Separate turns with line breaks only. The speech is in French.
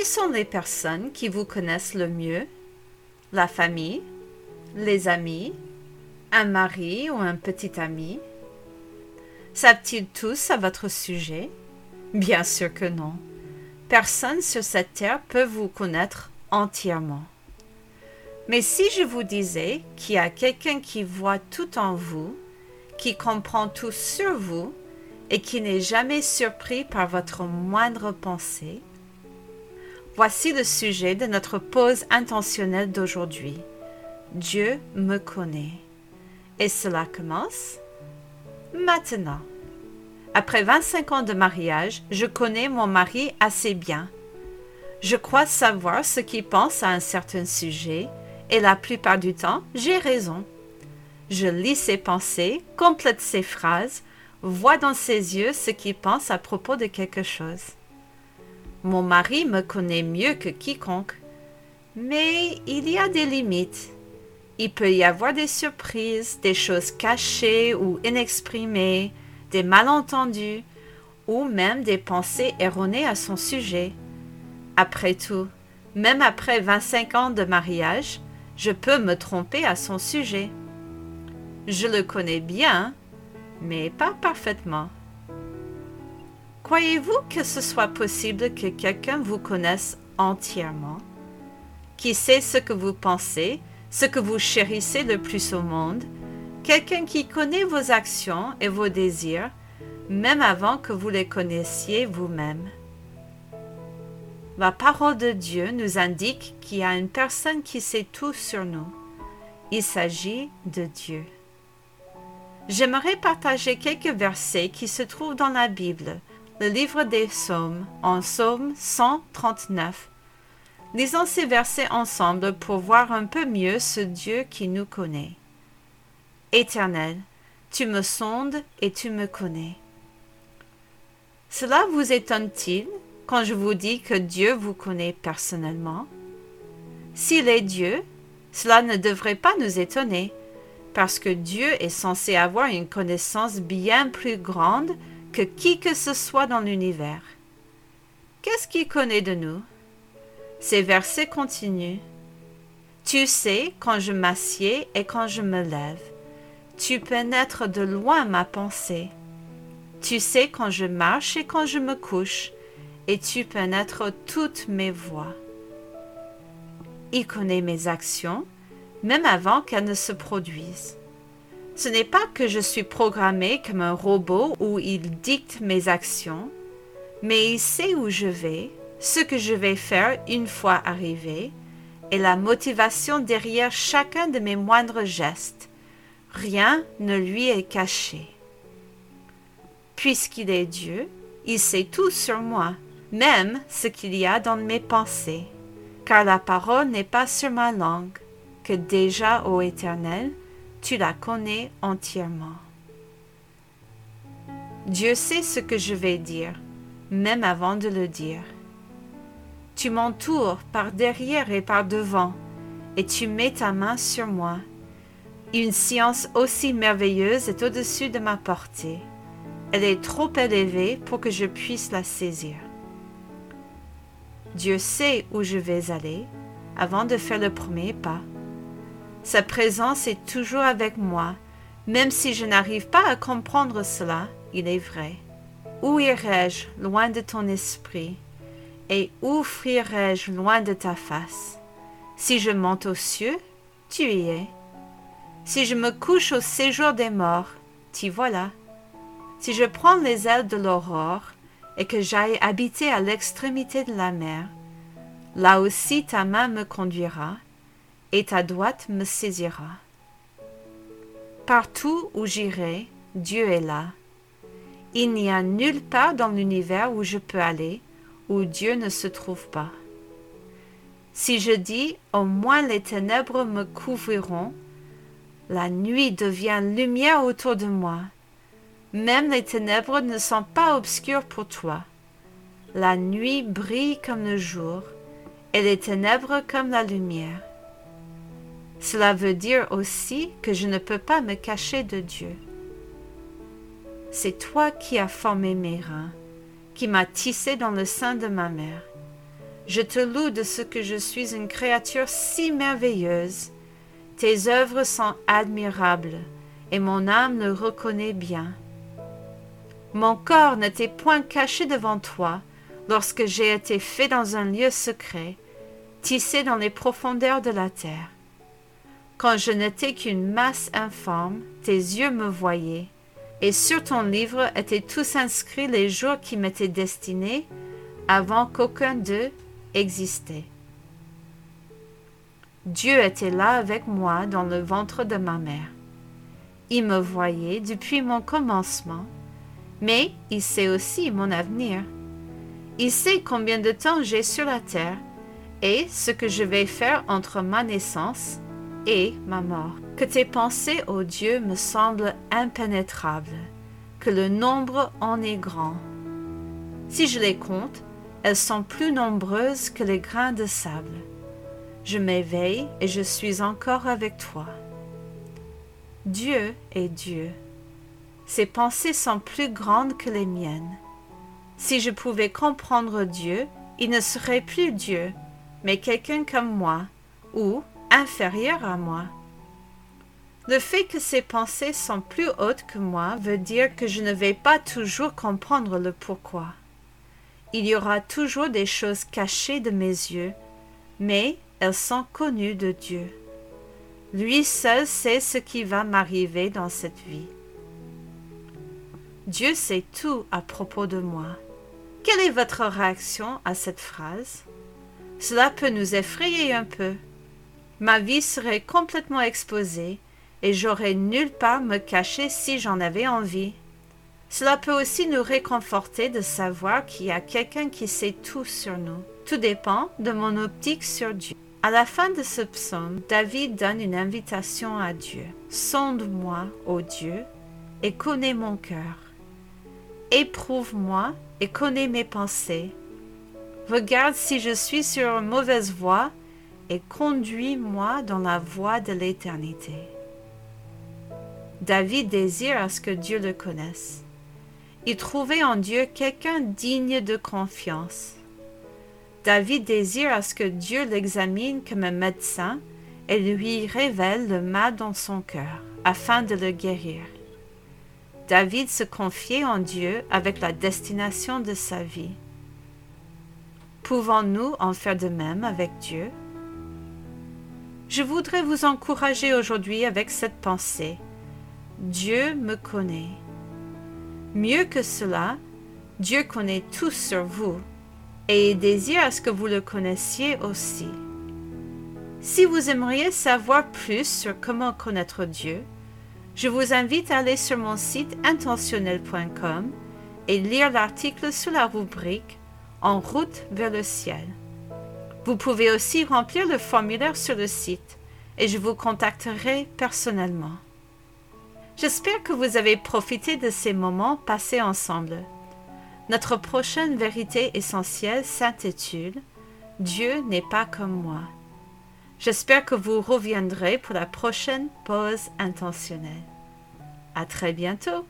Qui sont les personnes qui vous connaissent le mieux? La famille? Les amis? Un mari ou un petit ami? Savent-ils tous à votre sujet? Bien sûr que non. Personne sur cette terre peut vous connaître entièrement. Mais si je vous disais qu'il y a quelqu'un qui voit tout en vous, qui comprend tout sur vous et qui n'est jamais surpris par votre moindre pensée, voici le sujet de notre pause intentionnelle d'aujourd'hui. Dieu me connaît. Et cela commence maintenant. Après 25 ans de mariage, je connais mon mari assez bien. Je crois savoir ce qu'il pense à un certain sujet et la plupart du temps, j'ai raison. Je lis ses pensées, complète ses phrases, vois dans ses yeux ce qu'il pense à propos de quelque chose. Mon mari me connaît mieux que quiconque, mais il y a des limites. Il peut y avoir des surprises, des choses cachées ou inexprimées, des malentendus, ou même des pensées erronées à son sujet. Après tout, même après 25 ans de mariage, je peux me tromper à son sujet. Je le connais bien, mais pas parfaitement. Croyez-vous que ce soit possible que quelqu'un vous connaisse entièrement, qui sait ce que vous pensez, ce que vous chérissez le plus au monde, quelqu'un qui connaît vos actions et vos désirs, même avant que vous les connaissiez vous-même la parole de Dieu nous indique qu'il y a une personne qui sait tout sur nous. Il s'agit de Dieu. J'aimerais partager quelques versets qui se trouvent dans la Bible, le livre des psaumes, en psaume 139. Lisons ces versets ensemble pour voir un peu mieux ce Dieu qui nous connaît. Éternel, tu me sondes et tu me connais. Cela vous étonne-t-il quand je vous dis que Dieu vous connaît personnellement? S'il est Dieu, cela ne devrait pas nous étonner, parce que Dieu est censé avoir une connaissance bien plus grande que qui que ce soit dans l'univers. Qu'est-ce qu'il connaît de nous? Ces versets continuent. Tu sais quand je m'assieds et quand je me lève. Tu pénètres de loin ma pensée. Tu sais quand je marche et quand je me couche et tu pénètres toutes mes voies. Il connaît mes actions, même avant qu'elles ne se produisent. Ce n'est pas que je suis programmé comme un robot où il dicte mes actions, mais il sait où je vais, ce que je vais faire une fois arrivé, et la motivation derrière chacun de mes moindres gestes. Rien ne lui est caché. Puisqu'il est Dieu, il sait tout sur moi, même ce qu'il y a dans mes pensées, car la parole n'est pas sur ma langue, que déjà, ô Éternel, tu la connais entièrement. Dieu sait ce que je vais dire, même avant de le dire. Tu m'entoures par derrière et par devant, et tu mets ta main sur moi. Une science aussi merveilleuse est au-dessus de ma portée. Elle est trop élevée pour que je puisse la saisir. Dieu sait où je vais aller avant de faire le premier pas. Sa présence est toujours avec moi, même si je n'arrive pas à comprendre cela, il est vrai. Où irai-je loin de ton esprit? Et où fuirai-je loin de ta face? Si je monte aux cieux, tu y es. Si je me couche au séjour des morts, t'y voilà. Si je prends les ailes de l'aurore, et que j'aille habiter à l'extrémité de la mer. Là aussi ta main me conduira, et ta droite me saisira. Partout où j'irai, Dieu est là. Il n'y a nulle part dans l'univers où je peux aller, où Dieu ne se trouve pas. Si je dis au moins les ténèbres me couvriront, la nuit devient lumière autour de moi, même les ténèbres ne sont pas obscures pour toi. La nuit brille comme le jour, et les ténèbres comme la lumière. Cela veut dire aussi que je ne peux pas me cacher de Dieu. C'est toi qui as formé mes reins, qui m'as tissé dans le sein de ma mère. Je te loue de ce que je suis une créature si merveilleuse. Tes œuvres sont admirables, et mon âme le reconnaît bien. Mon corps n'était point caché devant toi lorsque j'ai été fait dans un lieu secret, tissé dans les profondeurs de la terre. Quand je n'étais qu'une masse informe, tes yeux me voyaient, et sur ton livre étaient tous inscrits les jours qui m'étaient destinés avant qu'aucun d'eux existait. Dieu était là avec moi dans le ventre de ma mère. Il me voyait depuis mon commencement, mais il sait aussi mon avenir. Il sait combien de temps j'ai sur la terre et ce que je vais faire entre ma naissance et ma mort. Que tes pensées, ô Dieu, me semblent impénétrables, que le nombre en est grand. Si je les compte, elles sont plus nombreuses que les grains de sable. Je m'éveille et je suis encore avec toi. Dieu est Dieu. Ses pensées sont plus grandes que les miennes. Si je pouvais comprendre Dieu, il ne serait plus Dieu, mais quelqu'un comme moi, ou inférieur à moi. Le fait que ses pensées sont plus hautes que moi veut dire que je ne vais pas toujours comprendre le pourquoi. Il y aura toujours des choses cachées de mes yeux, mais elles sont connues de Dieu. Lui seul sait ce qui va m'arriver dans cette vie. Dieu sait tout à propos de moi. Quelle est votre réaction à cette phrase? Cela peut nous effrayer un peu. Ma vie serait complètement exposée et j'aurais nulle part me cacher si j'en avais envie. Cela peut aussi nous réconforter de savoir qu'il y a quelqu'un qui sait tout sur nous. Tout dépend de mon optique sur Dieu. À la fin de ce psaume, David donne une invitation à Dieu. Sonde-moi, ô Dieu, et connais mon cœur. Éprouve-moi et connais mes pensées. Regarde si je suis sur une mauvaise voie et conduis-moi dans la voie de l'éternité. David désire à ce que Dieu le connaisse. Il trouvait en Dieu quelqu'un digne de confiance. David désire à ce que Dieu l'examine comme un médecin et lui révèle le mal dans son cœur, afin de le guérir. David se confiait en Dieu avec la destination de sa vie. Pouvons-nous en faire de même avec Dieu? Je voudrais vous encourager aujourd'hui avec cette pensée. Dieu me connaît. Mieux que cela, Dieu connaît tout sur vous et il désire à ce que vous le connaissiez aussi. Si vous aimeriez savoir plus sur comment connaître Dieu, je vous invite à aller sur mon site intentionnel.com et lire l'article sous la rubrique En route vers le ciel. Vous pouvez aussi remplir le formulaire sur le site et je vous contacterai personnellement. J'espère que vous avez profité de ces moments passés ensemble. Notre prochaine vérité essentielle s'intitule Dieu n'est pas comme moi. J'espère que vous reviendrez pour la prochaine pause intentionnelle. À très bientôt!